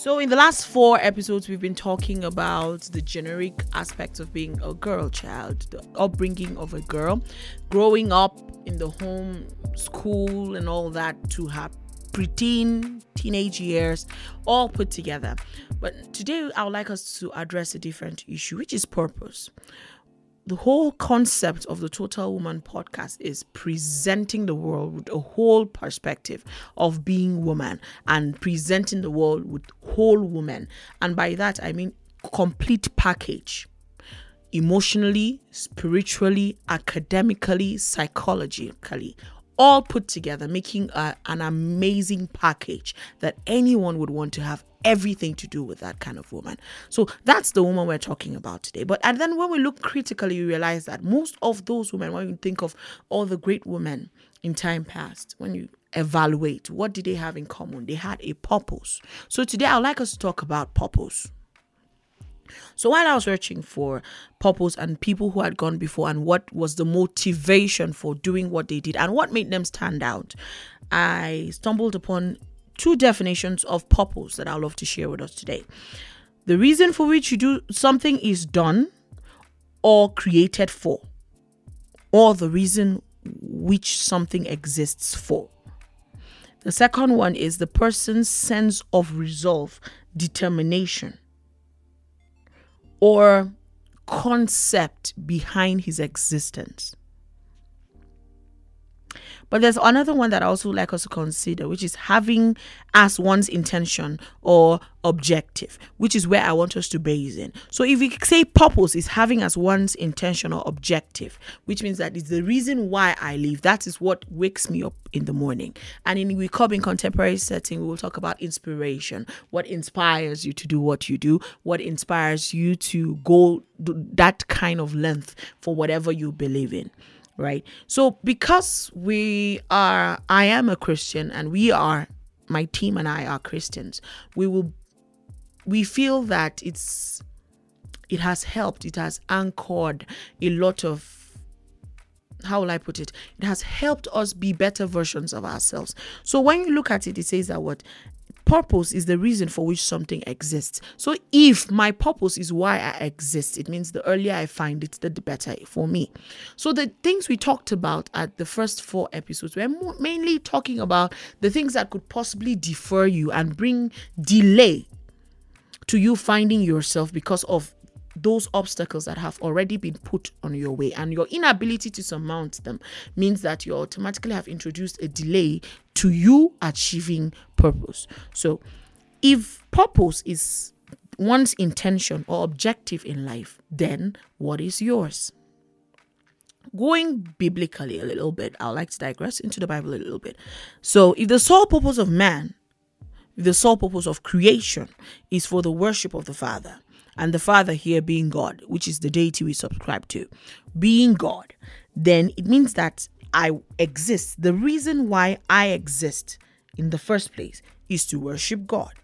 So, in the last four episodes, we've been talking about the generic aspects of being a girl child, the upbringing of a girl, growing up in the home, school, and all that to her preteen, teenage years, all put together. But today, I would like us to address a different issue, which is purpose the whole concept of the Total Woman podcast is presenting the world with a whole perspective of being woman and presenting the world with whole woman. And by that, I mean complete package emotionally, spiritually, academically, psychologically, all put together, making a, an amazing package that anyone would want to have everything to do with that kind of woman. So that's the woman we're talking about today. But and then when we look critically, you realize that most of those women, when you think of all the great women in time past, when you evaluate what did they have in common, they had a purpose. So today I'd like us to talk about purpose. So while I was searching for purpose and people who had gone before and what was the motivation for doing what they did and what made them stand out, I stumbled upon two definitions of purpose that I'd love to share with us today. The reason for which you do something is done or created for, or the reason which something exists for. The second one is the person's sense of resolve, determination, or concept behind his existence. But there's another one that I also like us to consider, which is having as one's intention or objective, which is where I want us to base in. So if we say purpose is having as one's intention or objective, which means that it's the reason why I live. That is what wakes me up in the morning. And in we come in contemporary setting, we will talk about inspiration. What inspires you to do what you do? What inspires you to go that kind of length for whatever you believe in right? So because we are, I am a Christian and we are, my team and I are Christians, we will, we feel that it's, it has helped, it has anchored a lot of how will I put it? It has helped us be better versions of ourselves. So when you look at it, it says that what purpose is the reason for which something exists. So if my purpose is why I exist, it means the earlier I find it, the better for me. So the things we talked about at the first four episodes, we're mainly talking about the things that could possibly defer you and bring delay to you finding yourself because of those obstacles that have already been put on your way and your inability to surmount them means that you automatically have introduced a delay to you achieving purpose. So, if purpose is one's intention or objective in life, then what is yours? Going biblically a little bit, I like to digress into the Bible a little bit. So, if the sole purpose of man, the sole purpose of creation is for the worship of the Father, and the Father here being God, which is the deity we subscribe to, being God, then it means that I exist. The reason why I exist in the first place is to worship God.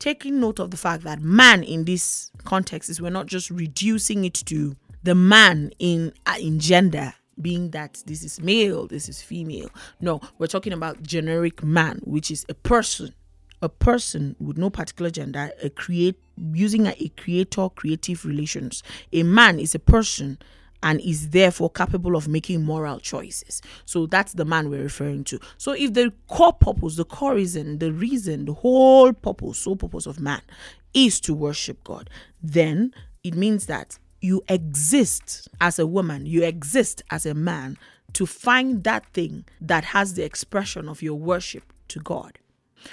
Taking note of the fact that man in this context is we're not just reducing it to the man in uh, in gender being that this is male, this is female. No, we're talking about generic man, which is a person a person with no particular gender, a create using a, a creator creative relations. A man is a person and is therefore capable of making moral choices. So that's the man we're referring to. So if the core purpose, the core reason, the reason, the whole purpose, sole purpose of man is to worship God, then it means that you exist as a woman, you exist as a man to find that thing that has the expression of your worship to God.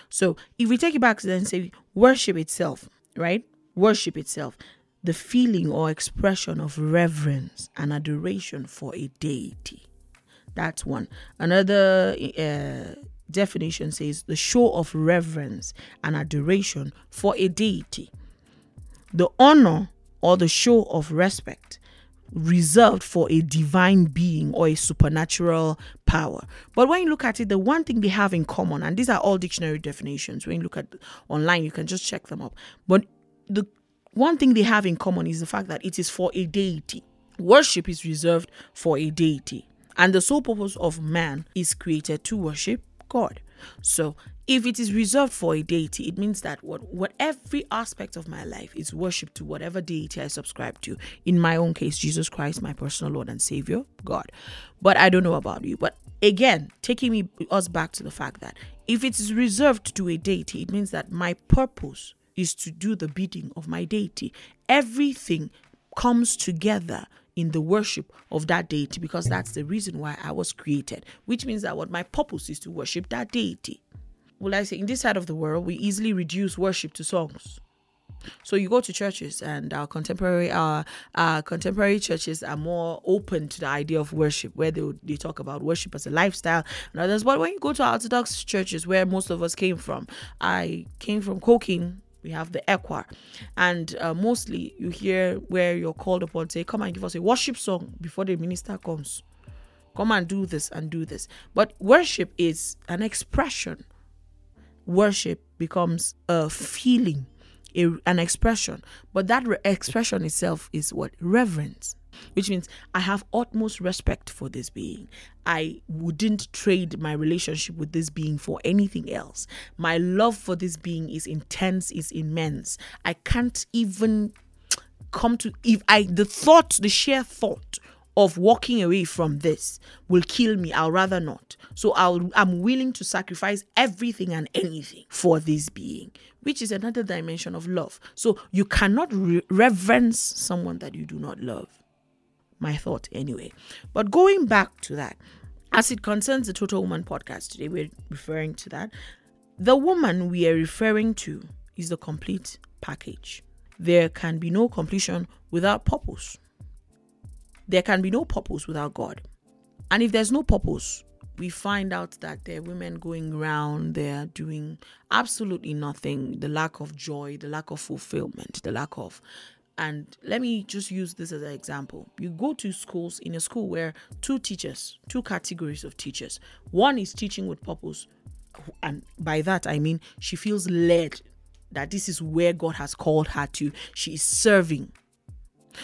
So if we take it back to then say worship itself, right? Worship itself, the feeling or expression of reverence and adoration for a deity. That's one. Another uh, definition says the show of reverence and adoration for a deity. The honor or the show of respect reserved for a divine being or a supernatural power. But when you look at it, the one thing they have in common, and these are all dictionary definitions, when you look at online, you can just check them up. But the one thing they have in common is the fact that it is for a deity. Worship is reserved for a deity. And the sole purpose of man is created to worship God. So if it is reserved for a deity, it means that what, what every aspect of my life is worship to whatever deity I subscribe to. In my own case, Jesus Christ, my personal Lord and Savior, God. But I don't know about you. But again, taking me us back to the fact that if it is reserved to a deity, it means that my purpose is to do the bidding of my deity. Everything comes together in the worship of that deity because that's the reason why I was created, which means that what my purpose is to worship that deity will I say, in this side of the world, we easily reduce worship to songs. So you go to churches, and our contemporary our, our contemporary churches are more open to the idea of worship, where they they talk about worship as a lifestyle and others. But when you go to Orthodox churches, where most of us came from, I came from COCIN. We have the ECWA, and uh, mostly you hear where you're called upon say, "Come and give us a worship song before the minister comes." Come and do this and do this. But worship is an expression worship becomes a feeling, a, an expression. But that re- expression itself is what? Reverence. Which means I have utmost respect for this being. I wouldn't trade my relationship with this being for anything else. My love for this being is intense, is immense. I can't even come to if I the thought, the sheer thought of walking away from this will kill me. I'll rather not. So I'll, I'm willing to sacrifice everything and anything for this being, which is another dimension of love. So you cannot re- reverence someone that you do not love. My thought, anyway. But going back to that, as it concerns the Total Woman podcast today, we're referring to that. The woman we are referring to is the complete package. There can be no completion without purpose there can be no purpose without God. And if there's no purpose, we find out that there are women going around there doing absolutely nothing, the lack of joy, the lack of fulfillment, the lack of and let me just use this as an example. You go to schools in a school where two teachers, two categories of teachers. One is teaching with purpose, and by that I mean she feels led that this is where God has called her to. She is serving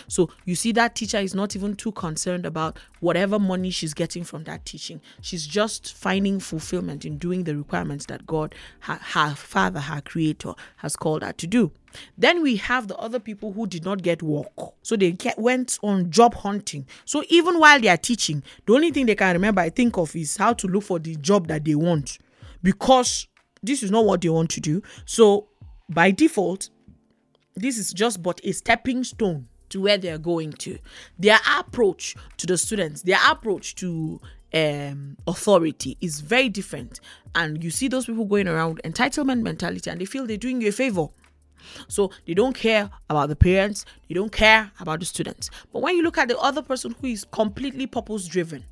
so you see, that teacher is not even too concerned about whatever money she's getting from that teaching. She's just finding fulfillment in doing the requirements that God, her, her father, her creator, has called her to do. Then we have the other people who did not get work. So they get, went on job hunting. So even while they are teaching, the only thing they can remember, I think of, is how to look for the job that they want. Because this is not what they want to do. So by default, this is just but a stepping stone to where they're going to. Their approach to the students, their approach to um, authority is very different. And you see those people going around entitlement mentality and they feel they're doing you a favor. So they don't care about the parents, they don't care about the students. But when you look at the other person who is completely purpose driven,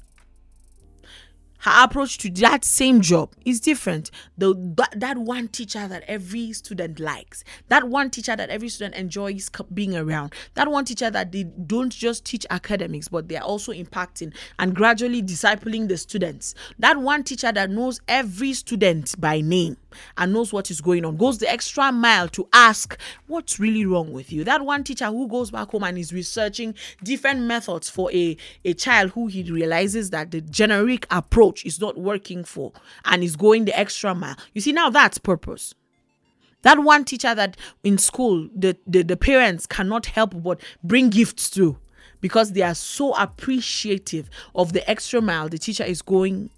her approach to that same job is different. The that, that one teacher that every student likes, that one teacher that every student enjoys being around, that one teacher that they don't just teach academics, but they are also impacting and gradually discipling the students. That one teacher that knows every student by name and knows what is going on, goes the extra mile to ask what's really wrong with you. That one teacher who goes back home and is researching different methods for a, a child who he realizes that the generic approach is not working for and is going the extra mile. You see, now that's purpose. That one teacher that in school the, the, the parents cannot help but bring gifts to because they are so appreciative of the extra mile the teacher is going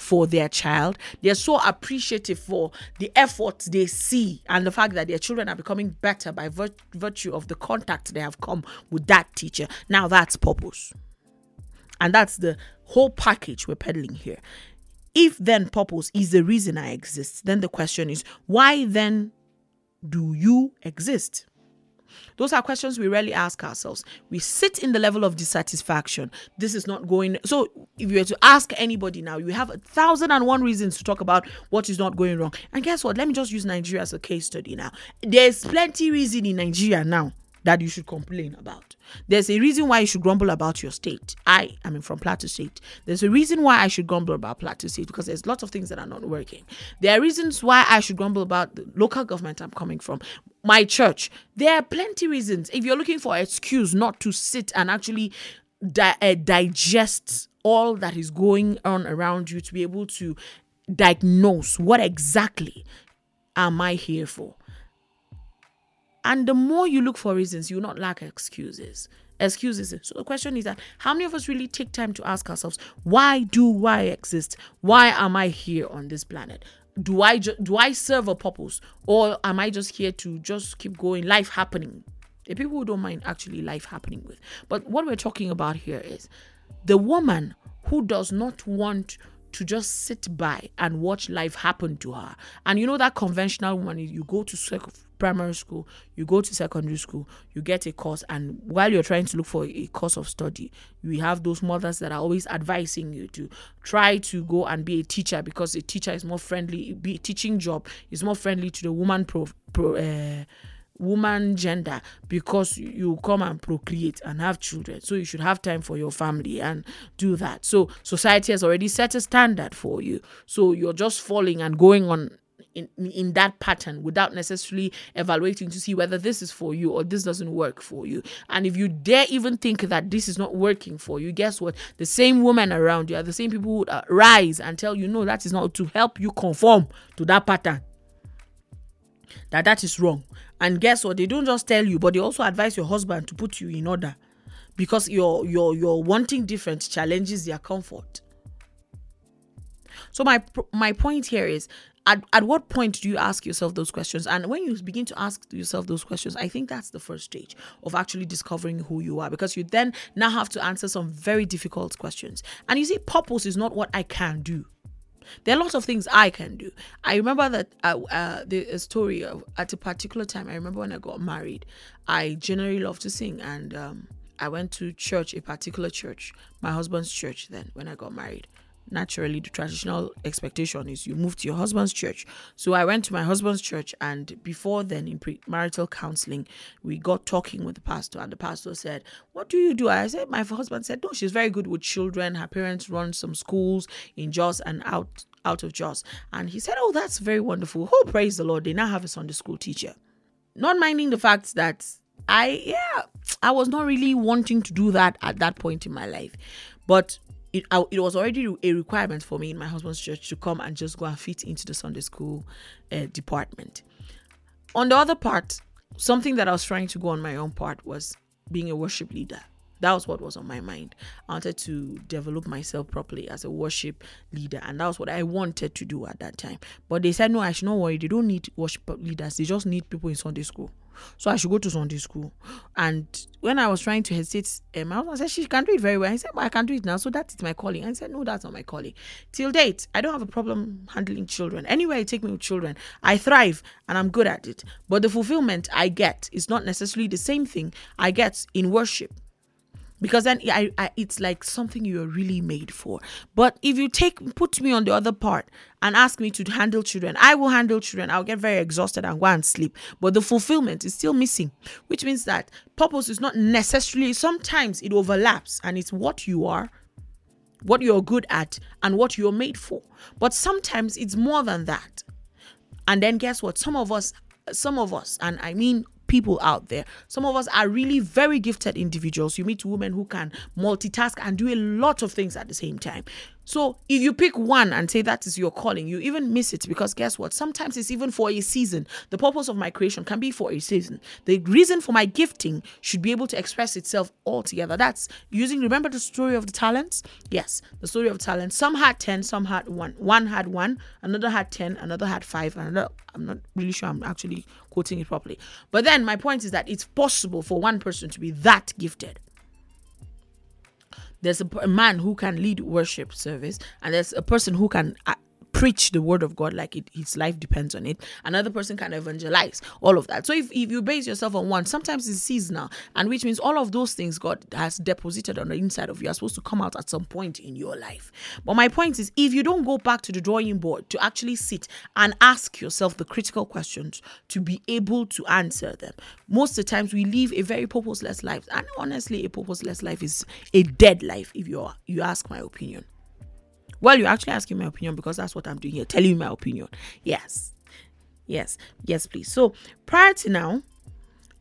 for their child. They're so appreciative for the efforts they see and the fact that their children are becoming better by virtue of the contact they have come with that teacher. Now that's purpose. And that's the whole package we're peddling here. If then purpose is the reason I exist, then the question is why then do you exist? Those are questions we rarely ask ourselves. We sit in the level of dissatisfaction. This is not going. So, if you were to ask anybody now, you have a thousand and one reasons to talk about what is not going wrong. And guess what? Let me just use Nigeria as a case study now. There's plenty reason in Nigeria now that you should complain about. There's a reason why you should grumble about your state. I, I mean, from Plateau State. There's a reason why I should grumble about Plateau State because there's lots of things that are not working. There are reasons why I should grumble about the local government I'm coming from, my church. There are plenty reasons. If you're looking for excuse not to sit and actually di- uh, digest all that is going on around you to be able to diagnose what exactly am I here for. And the more you look for reasons, you will not lack excuses. Excuses. So the question is that how many of us really take time to ask ourselves, why do I exist? Why am I here on this planet? Do I ju- do I serve a purpose, or am I just here to just keep going? Life happening. The people who don't mind actually life happening with. But what we're talking about here is the woman who does not want to just sit by and watch life happen to her. And you know that conventional woman, you go to primary school, you go to secondary school, you get a course, and while you're trying to look for a course of study, you have those mothers that are always advising you to try to go and be a teacher because a teacher is more friendly. Be teaching job is more friendly to the woman pro, pro uh, woman gender because you come and procreate and have children so you should have time for your family and do that so society has already set a standard for you so you're just falling and going on in, in that pattern without necessarily evaluating to see whether this is for you or this doesn't work for you. And if you dare even think that this is not working for you, guess what? The same women around you are the same people who would rise and tell you, no, that is not to help you conform to that pattern. That that is wrong. And guess what? They don't just tell you, but they also advise your husband to put you in order because your your your wanting different challenges their comfort. So my my point here is at, at what point do you ask yourself those questions? And when you begin to ask yourself those questions, I think that's the first stage of actually discovering who you are because you then now have to answer some very difficult questions. And you see, purpose is not what I can do. There are lots of things I can do. I remember that uh, uh, the story of at a particular time. I remember when I got married, I generally love to sing, and um, I went to church, a particular church, my husband's church. Then when I got married, naturally the traditional expectation is you move to your husband's church. So i went to my husband's church and before then in premarital counseling we got talking with the pastor and the pastor said what do you do? I said my husband said no she's very good with children. Her parents run some schools in jos and out out of jos. And he said oh that's very wonderful. Oh praise the lord. They now have a sunday school teacher. Not minding the fact that i yeah i was not really wanting to do that at that point in my life. But it, I, it was already a requirement for me in my husband's church to come and just go and fit into the Sunday school uh, department. On the other part, something that I was trying to go on my own part was being a worship leader. That was what was on my mind. I wanted to develop myself properly as a worship leader, and that was what I wanted to do at that time. But they said, no, I should not worry. They don't need worship leaders, they just need people in Sunday school. So I should go to Sunday school. And when I was trying to hesitate, um, I said, She can do it very well. I said, well, I can do it now. So that is my calling. I said, No, that's not my calling. Till date, I don't have a problem handling children. Anywhere I take me with children, I thrive and I'm good at it. But the fulfillment I get is not necessarily the same thing I get in worship because then I, I, it's like something you're really made for. But if you take put me on the other part and ask me to handle children i will handle children. I'll get very exhausted and go and sleep. But the fulfillment is still missing which means that purpose is not necessarily sometimes it overlaps and it's what you are what you're good at and what you're made for. But sometimes it's more than that. And then guess what? Some of us some of us and i mean people out there. Some of us are really very gifted individuals. You meet women who can multitask and do a lot of things at the same time. So if you pick one and say that is your calling, you even miss it because guess what? Sometimes it's even for a season. The purpose of my creation can be for a season. The reason for my gifting should be able to express itself altogether. That's using, remember the story of the talents? Yes, the story of talents. Some had 10, some had one. One had one, another had 10, another had five, another, I'm not really sure I'm actually quoting it properly. But then my point is that it's possible for one person to be that gifted there's a, a man who can lead worship service and there's a person who can uh, preach the word of God like it, his life depends on it. Another person can evangelize, all of that. So if, if you base yourself on one, sometimes it's seasonal, and which means all of those things God has deposited on the inside of you are supposed to come out at some point in your life. But my point is, if you don't go back to the drawing board to actually sit and ask yourself the critical questions to be able to answer them, most of the times we live a very purposeless life. And honestly, a purposeless life is a dead life, if you are, you ask my opinion. Well, you're actually asking my opinion because that's what I'm doing here, telling you my opinion. Yes. Yes. Yes, please. So prior to now,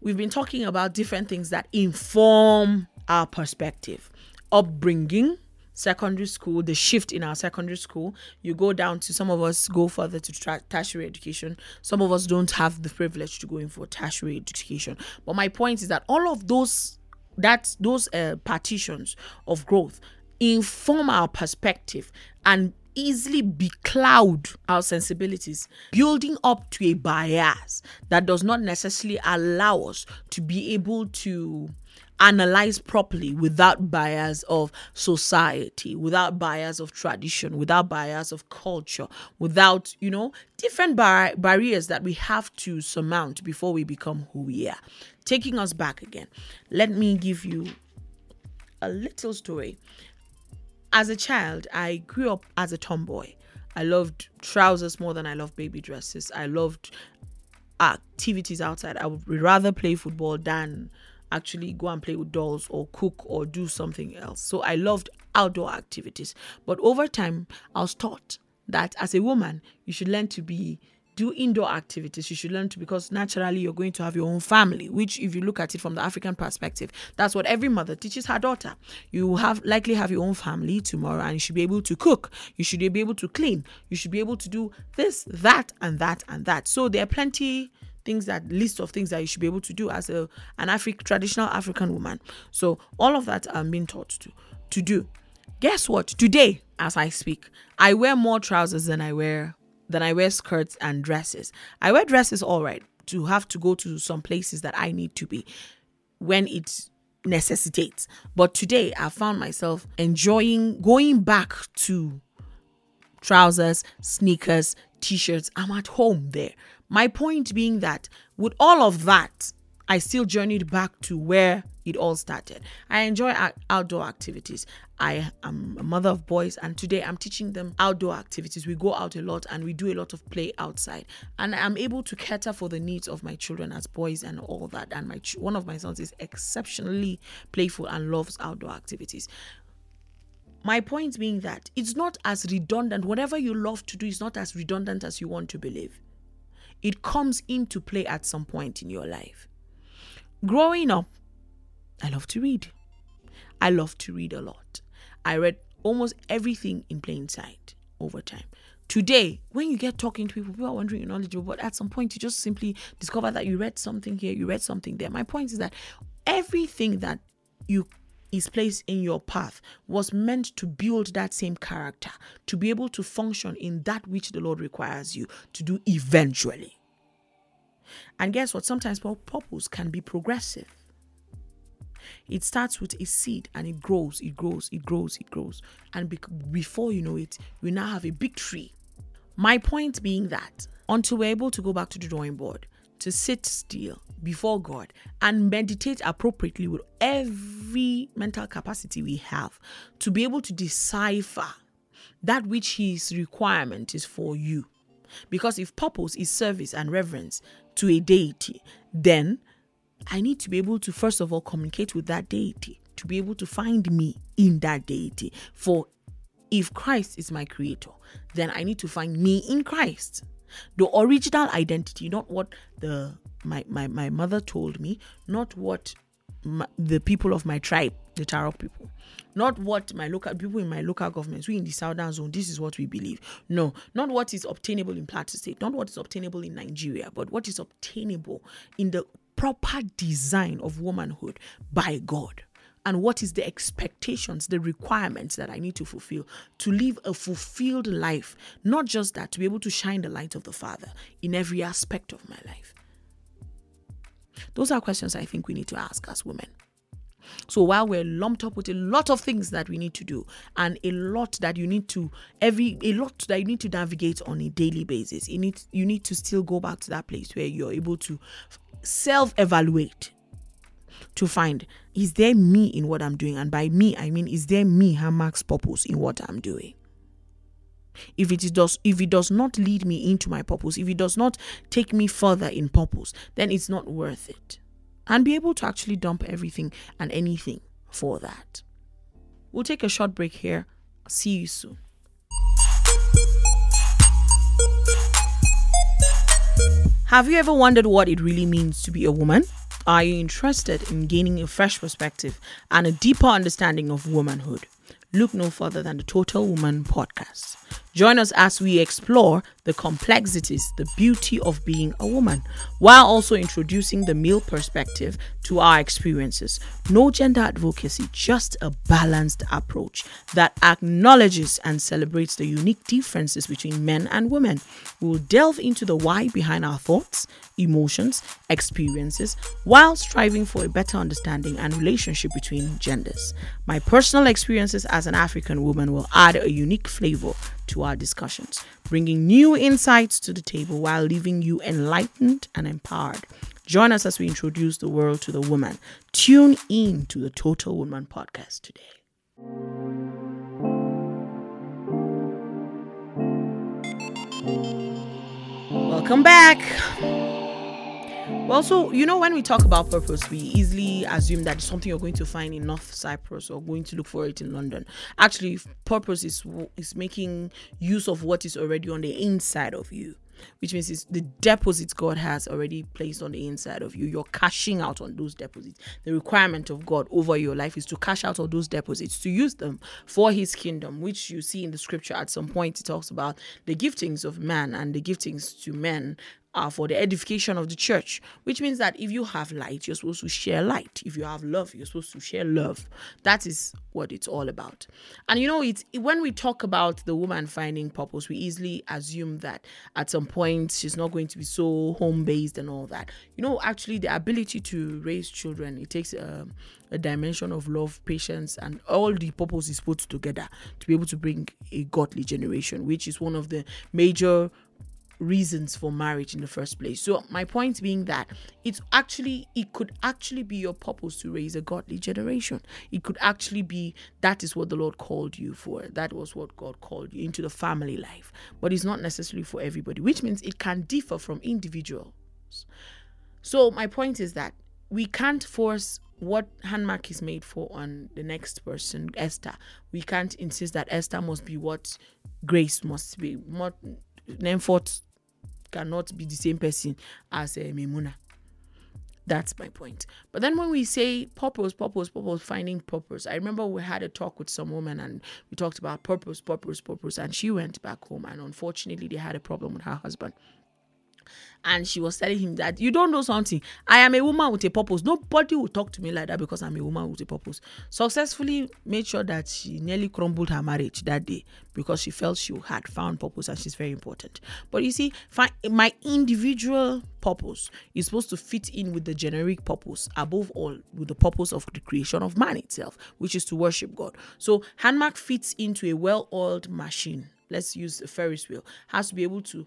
we've been talking about different things that inform our perspective upbringing, secondary school, the shift in our secondary school. You go down to some of us go further to tra- tertiary education. Some of us don't have the privilege to go in for tertiary education. But my point is that all of those that those uh, partitions of growth inform our perspective and easily becloud our sensibilities, building up to a bias that does not necessarily allow us to be able to analyze properly without bias of society, without bias of tradition, without bias of culture, without, you know, different bar- barriers that we have to surmount before we become who we are. Taking us back again, let me give you a little story. As a child, I grew up as a tomboy. I loved trousers more than I loved baby dresses. I loved activities outside. I would rather play football than actually go and play with dolls or cook or do something else. So I loved outdoor activities. But over time, I was taught that as a woman, you should learn to be do indoor activities. You should learn to because naturally you're going to have your own family, which if you look at it from the African perspective, that's what every mother teaches her daughter. You have likely have your own family tomorrow and you should be able to cook. You should be able to clean. You should be able to do this, that, and that, and that. So there are plenty things that list of things that you should be able to do as a an African traditional African woman. So all of that I'm being taught to to do. Guess what? Today, as I speak, I wear more trousers than I wear than I wear skirts and dresses. I wear dresses all right to have to go to some places that I need to be when it necessitates. But today I found myself enjoying going back to trousers, sneakers, t-shirts. I'm at home there. My point being that with all of that, I still journeyed back to where it all started. I enjoy outdoor activities. I am a mother of boys, and today I'm teaching them outdoor activities. We go out a lot and we do a lot of play outside, and I'm able to cater for the needs of my children as boys and all that. And my one of my sons is exceptionally playful and loves outdoor activities. My point being that it's not as redundant. Whatever you love to do is not as redundant as you want to believe it comes into play at some point in your life. Growing up, I love to read. I love to read a lot. I read almost everything in plain sight over time. Today, when you get talking to people, people are wondering your knowledge, but at some point you just simply discover that you read something here, you read something there. My point is that everything that you is placed in your path was meant to build that same character, to be able to function in that which the Lord requires you to do eventually. And guess what? Sometimes purpose can be progressive. It starts with a seed and it grows, it grows, it grows, it grows. And be- before you know it, we now have a big tree. My point being that until we're able to go back to the drawing board, to sit still before God and meditate appropriately with every mental capacity we have to be able to decipher that which His requirement is for you. Because if purpose is service and reverence to a deity, then I need to be able to, first of all, communicate with that deity, to be able to find me in that deity. For if Christ is my creator, then I need to find me in Christ the original identity not what the my my, my mother told me not what my, the people of my tribe the Tarok people not what my local people in my local governments we in the southern zone this is what we believe no not what is obtainable in plateau state not what is obtainable in nigeria but what is obtainable in the proper design of womanhood by god and what is the expectations, the requirements that I need to fulfill to live a fulfilled life. Not just that, to be able to shine the light of the Father in every aspect of my life. Those are questions I think we need to ask as women. So while we're lumped up with a lot of things that we need to do and a lot that you need to every a lot that you need to navigate on a daily basis, you need you need to still go back to that place where you're able to self-evaluate to find is there me in what I'm doing? And by me, I mean is there me, her, Hamak's purpose in what I'm doing? If it does if it does not lead me into my purpose, if it does not take me further in purpose, then it's not worth it. And be able to actually dump everything and anything for that. We'll take a short break here. See you soon. Have you ever wondered what it really means to be a woman? Are you interested in gaining a fresh perspective and a deeper understanding of womanhood? look no further than the Total Woman podcast. Join us as we explore the complexities, the beauty of being a woman, while also introducing the male perspective to our experiences. No gender advocacy, just a balanced approach that acknowledges and celebrates the unique differences between men and women. We will delve into the why behind our thoughts, emotions, experiences, while striving for a better understanding and relationship between genders. My personal experiences as an African woman will add a unique flavor to our discussions, bringing new insights to the table while leaving you enlightened and empowered. Join us as we introduce the world to the woman. Tune in to the Total Woman podcast today. Welcome back. Well, so you know, when we talk about purpose, we easily assume that it's something you're going to find in North Cyprus or going to look for it in London. Actually, purpose is is making use of what is already on the inside of you which means it's the deposits God has already placed on the inside of you. You're cashing out on those deposits. The requirement of God over your life is to cash out on those deposits, to use them for His kingdom, which you see in the scripture at some point. It talks about the giftings of man and the giftings to men are for the edification of the church, which means that if you have light, you're supposed to share light. If you have love, you're supposed to share love. That is what it's all about. And you know, it's when we talk about the woman finding purpose, we easily assume that at some point she's not going to be so home based and all that. You know, actually, the ability to raise children it takes um, a dimension of love, patience, and all the purposes put together to be able to bring a godly generation, which is one of the major reasons for marriage in the first place. So my point being that it's actually it could actually be your purpose to raise a godly generation. It could actually be that is what the Lord called you for. That was what God called you into the family life. But it's not necessarily for everybody, which means it can differ from individuals. So my point is that we can't force what handmark is made for on the next person, Esther. We can't insist that Esther must be what Grace must be. What Nemphot cannot be the same person as uh, Memuna. That's my point. But then when we say purpose, purpose, purpose, finding purpose, I remember we had a talk with some woman and we talked about purpose, purpose, purpose, and she went back home and unfortunately they had a problem with her husband and she was telling him that you don't know something. I am a woman with a purpose. Nobody will talk to me like that because I'm a woman with a purpose. Successfully made sure that she nearly crumbled her marriage that day because she felt she had found purpose and she's very important. But you see, my individual purpose is supposed to fit in with the generic purpose, above all, with the purpose of the creation of man itself, which is to worship God. So, handmark fits into a well oiled machine let's use a Ferris wheel, has to be able to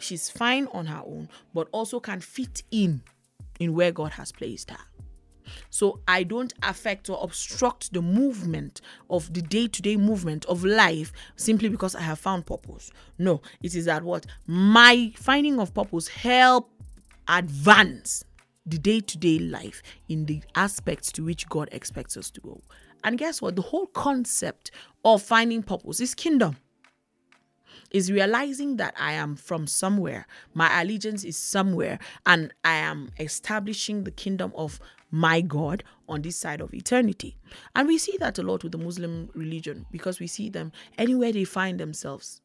she's fine on her own, but also can fit in in where God has placed her. So I don't affect or obstruct the movement of the day to day movement of life simply because I have found purpose. No, it is that what my finding of purpose help advance the day to day life in the aspects to which God expects us to go. And guess what? The whole concept of finding purpose is kingdom is realizing that I am from somewhere, my allegiance is somewhere, and I am establishing the kingdom of my God on this side of eternity. And we see that a lot with the Muslim religion because we see them anywhere they find themselves.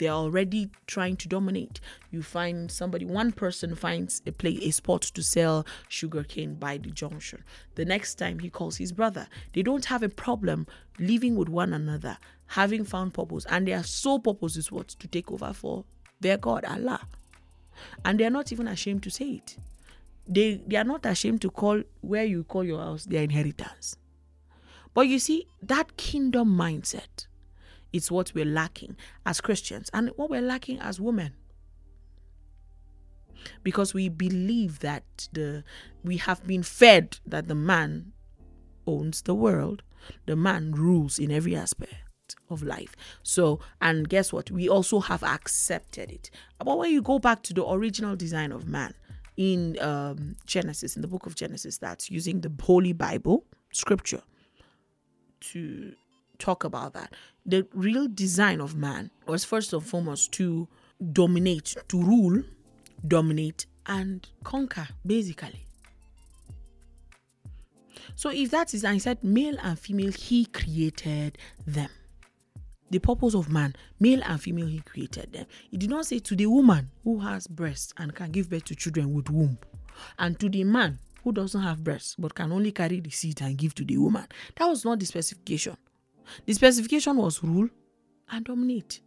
They're already trying to dominate. You find somebody, one person finds a place, a spot to sell sugarcane by the junction. The next time he calls his brother. They don't have a problem living with one another having found purpose, and their sole purpose is what? To take over for their God, Allah. And they are not even ashamed to say it. They they are not ashamed to call where you call your house their inheritance. But you see, that kingdom mindset is what we're lacking as Christians and what we're lacking as women. Because we believe that the we have been fed that the man owns the world, the man rules in every aspect of life. So, and guess what? We also have accepted it. But when you go back to the original design of man in um, Genesis, in the book of Genesis, that's using the Holy Bible, scripture, to talk about that. The real design of man was first and foremost to dominate, to rule, dominate, and conquer, basically. So if that is, he said, male and female, he created them. The purpose of man, male and female, he created them. He did not say to the woman who has breasts and can give birth to children with womb, and to the man who doesn't have breasts but can only carry the seed and give to the woman. That was not the specification. The specification was rule and dominate.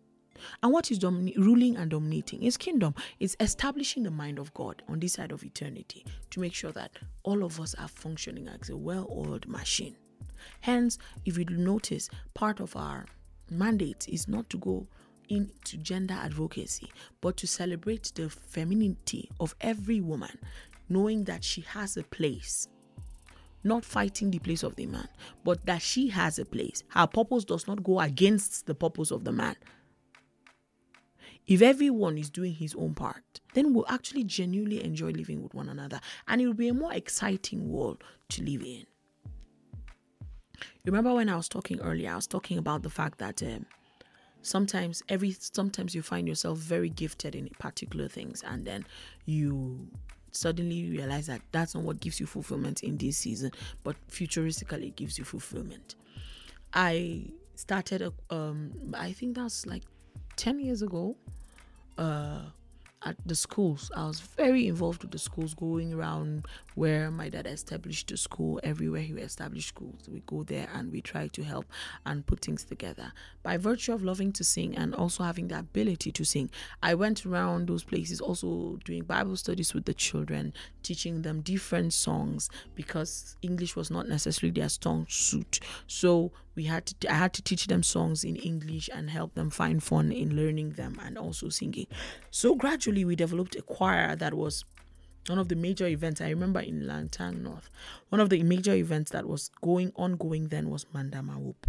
And what is domini- ruling and dominating? His kingdom. It's establishing the mind of God on this side of eternity to make sure that all of us are functioning as a well oiled machine. Hence, if you notice, part of our mandate is not to go into gender advocacy, but to celebrate the femininity of every woman, knowing that she has a place. Not fighting the place of the man, but that she has a place. Her purpose does not go against the purpose of the man. If everyone is doing his own part, then we'll actually genuinely enjoy living with one another and it will be a more exciting world to live in. You remember when I was talking earlier, I was talking about the fact that um, sometimes every sometimes you find yourself very gifted in particular things and then you suddenly realize that that's not what gives you fulfillment in this season, but futuristically it gives you fulfillment. I started a, um I think that's like 10 years ago uh at the schools. I was very involved with the schools, going around where my dad established the school. Everywhere he established schools, we go there and we try to help and put things together. By virtue of loving to sing and also having the ability to sing, I went around those places, also doing Bible studies with the children, teaching them different songs because English was not necessarily their strong suit. So we had to I had to teach them songs in English and help them find fun in learning them and also singing. So gradually we developed a choir that was one of the major events I remember in Langtang North. One of the major events that was going ongoing then was Mandama Whoop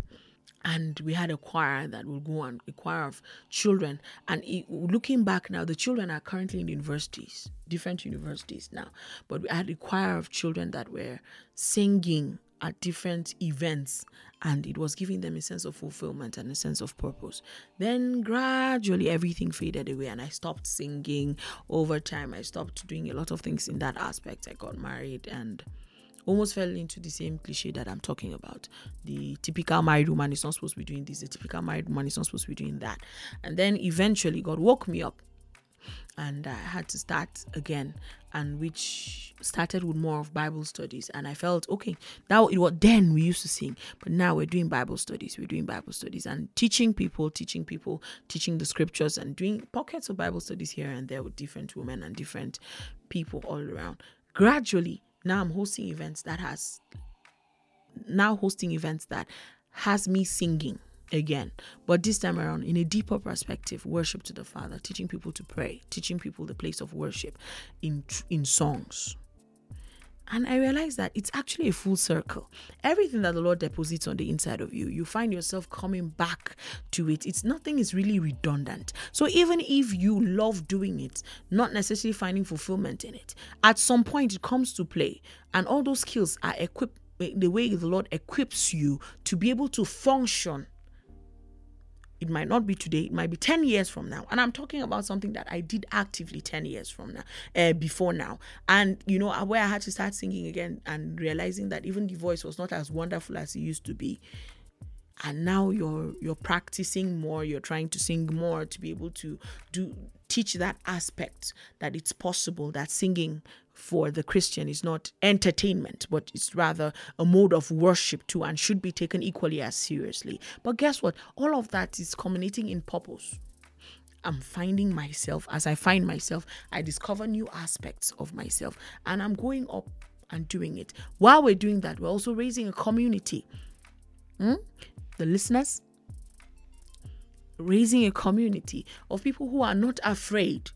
and we had a choir that would go on a choir of children and it, looking back now the children are currently in universities different universities now but we had a choir of children that were singing at different events and it was giving them a sense of fulfillment and a sense of purpose. Then gradually everything faded away and i stopped singing. Over time i stopped doing a lot of things in that aspect. I got married and almost fell into the same cliche that I'm talking about. The typical married woman is not supposed to be doing this, the typical married woman is not supposed to be doing that. And then eventually God woke me up and I had to start again and which started with more of Bible studies. And I felt okay now it was then we used to sing but now we're doing Bible studies. We're doing Bible studies and teaching people teaching people teaching the scriptures and doing pockets of Bible studies here and there with different women and different people all around. Gradually now i'm hosting events that has now hosting events that has me singing again but this time around in a deeper perspective worship to the father teaching people to pray teaching people the place of worship in in songs and I realized that it's actually a full circle. Everything that the Lord deposits on the inside of you, you find yourself coming back to it. It's nothing is really redundant. So even if you love doing it, not necessarily finding fulfillment in it, at some point it comes to play. And all those skills are equipped eh, the way the Lord equips you to be able to function it might not be today. It might be 10 years from now. And I'm talking about something that I did actively 10 years from now, uh, before now. And, you know, where I had to start singing again and realizing that even the voice was not as wonderful as it used to be and now you're you're practicing more you're trying to sing more to be able to do teach that aspect that it's possible that singing for the Christian is not entertainment, but it's rather a mode of worship too and should be taken equally as seriously. But guess what? All of that is culminating in purpose. I'm finding myself. As I find myself, I discover new aspects of myself and I'm going up and doing it. While we're doing that, we're also raising a community. Hmm? The listeners, raising a community of people who are not afraid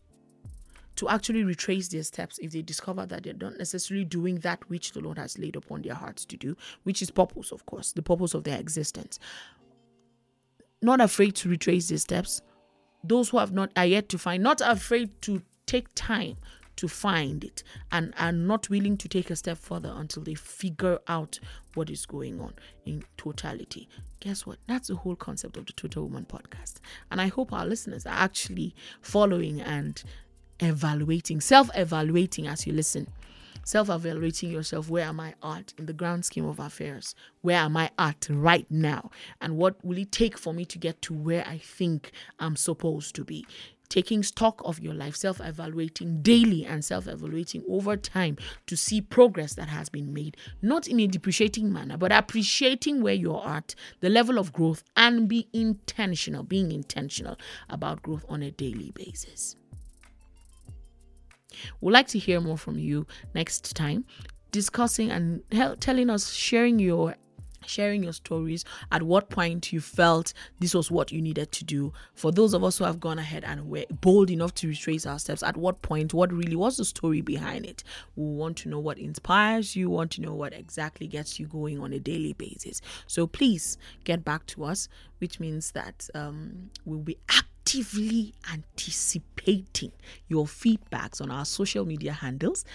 to actually retrace their steps if they discover that they're not necessarily doing that which the Lord has laid upon their hearts to do, which is purpose, of course, the purpose of their existence. Not afraid to retrace their steps. Those who have not are yet to find, not afraid to take time to find it and are not willing to take a step further until they figure out what is going on in totality. Guess what? That's the whole concept of the Total Woman podcast. And I hope our listeners are actually following and evaluating, self evaluating as you listen, self evaluating yourself. Where am I at in the grand scheme of affairs? Where am I at right now? And what will it take for me to get to where I think I'm supposed to be? taking stock of your life, self evaluating daily and self evaluating over time to see progress that has been made, not in a depreciating manner, but appreciating where you're at, the level of growth, and be intentional, being intentional about growth on a daily basis. We'd like to hear more from you next time, discussing and telling us, sharing your sharing your stories at what point you felt this was what you needed to do. For those of us who have gone ahead and were bold enough to retrace our steps at what point what really was the story behind it? We want to know what inspires you want to know what exactly gets you going on a daily basis. So please get back to us which means that um, we'll be actively anticipating your feedbacks on our social media handles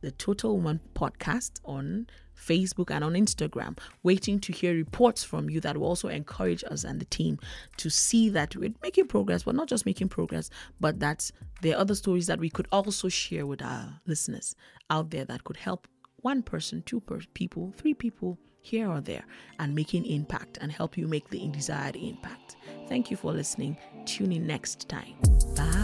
the total woman podcast on Facebook, and on Instagram, waiting to hear reports from you that will also encourage us and the team to see that we're making progress, but not just making progress, but that there are other stories that we could also share with our listeners out there that could help one person, two per- people, three people here or there and making impact and help you make the desired impact. Thank you for listening. Tune in next time. Bye.